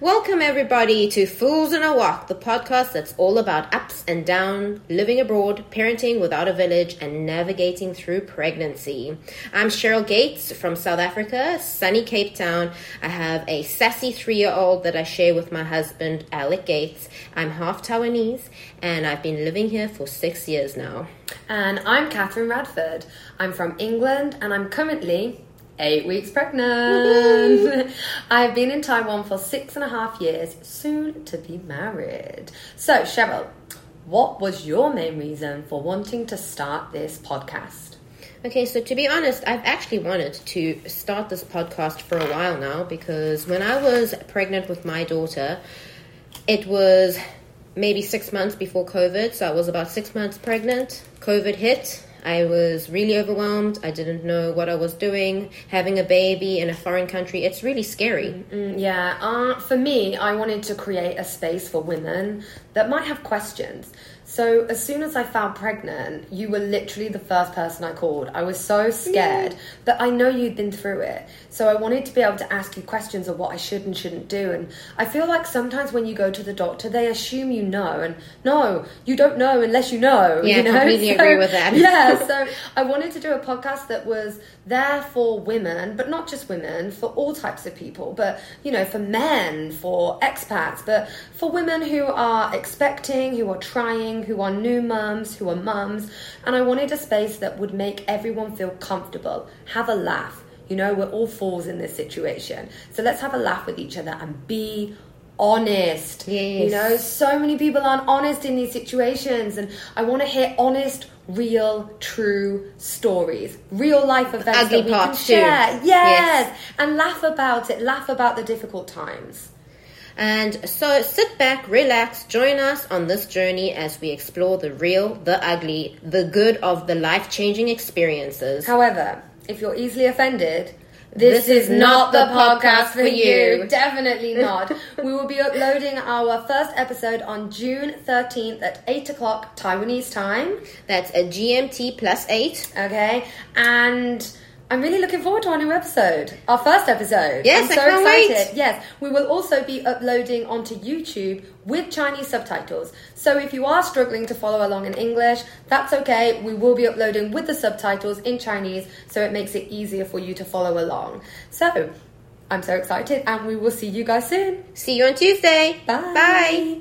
Welcome, everybody, to Fools in a Wok, the podcast that's all about ups and downs, living abroad, parenting without a village, and navigating through pregnancy. I'm Cheryl Gates from South Africa, sunny Cape Town. I have a sassy three year old that I share with my husband, Alec Gates. I'm half Taiwanese, and I've been living here for six years now. And I'm Catherine Radford. I'm from England, and I'm currently eight weeks pregnant. I've been in Taiwan for six and a half years, soon to be married. So, Cheryl, what was your main reason for wanting to start this podcast? Okay, so to be honest, I've actually wanted to start this podcast for a while now because when I was pregnant with my daughter, it was maybe six months before COVID. So I was about six months pregnant. COVID hit. I was really overwhelmed. I didn't know what I was doing. Having a baby in a foreign country, it's really scary. Mm, yeah, uh, for me, I wanted to create a space for women that might have questions. So as soon as I found pregnant, you were literally the first person I called. I was so scared, mm. but I know you'd been through it. So I wanted to be able to ask you questions of what I should and shouldn't do. And I feel like sometimes when you go to the doctor, they assume you know, and no, you don't know unless you know. Yeah, you know? completely So- agree with that. yeah, so I wanted to do a podcast that was there for women, but not just women, for all types of people, but you know, for men, for expats, but for women who are expecting, who are trying, who are new mums, who are mums. And I wanted a space that would make everyone feel comfortable, have a laugh. You know, we're all fools in this situation. So let's have a laugh with each other and be honest. Yes. You know, so many people aren't honest in these situations, and I want to hear honest, real, true stories, real life events ugly that we can share. Yes. Yes. and laugh about it. Laugh about the difficult times. And so sit back, relax, join us on this journey as we explore the real, the ugly, the good of the life changing experiences. However, if you're easily offended. This, is not the podcast for you. Definitely not. we will be uploading our first episode on June 13th at 8 o'clock Taiwanese time. That's a GMT plus eight. Okay, and I'm really looking forward to our new episode, our first episode. Yes, I'm I can't wait. Yes, we will also be uploading onto YouTube with Chinese subtitles. So if you are struggling to follow along in English, that's okay. We will be uploading with the subtitles in Chinese, so it makes it easier for you to follow along. So I'm so excited, and we will see you guys soon. See you on Tuesday. Bye. Bye.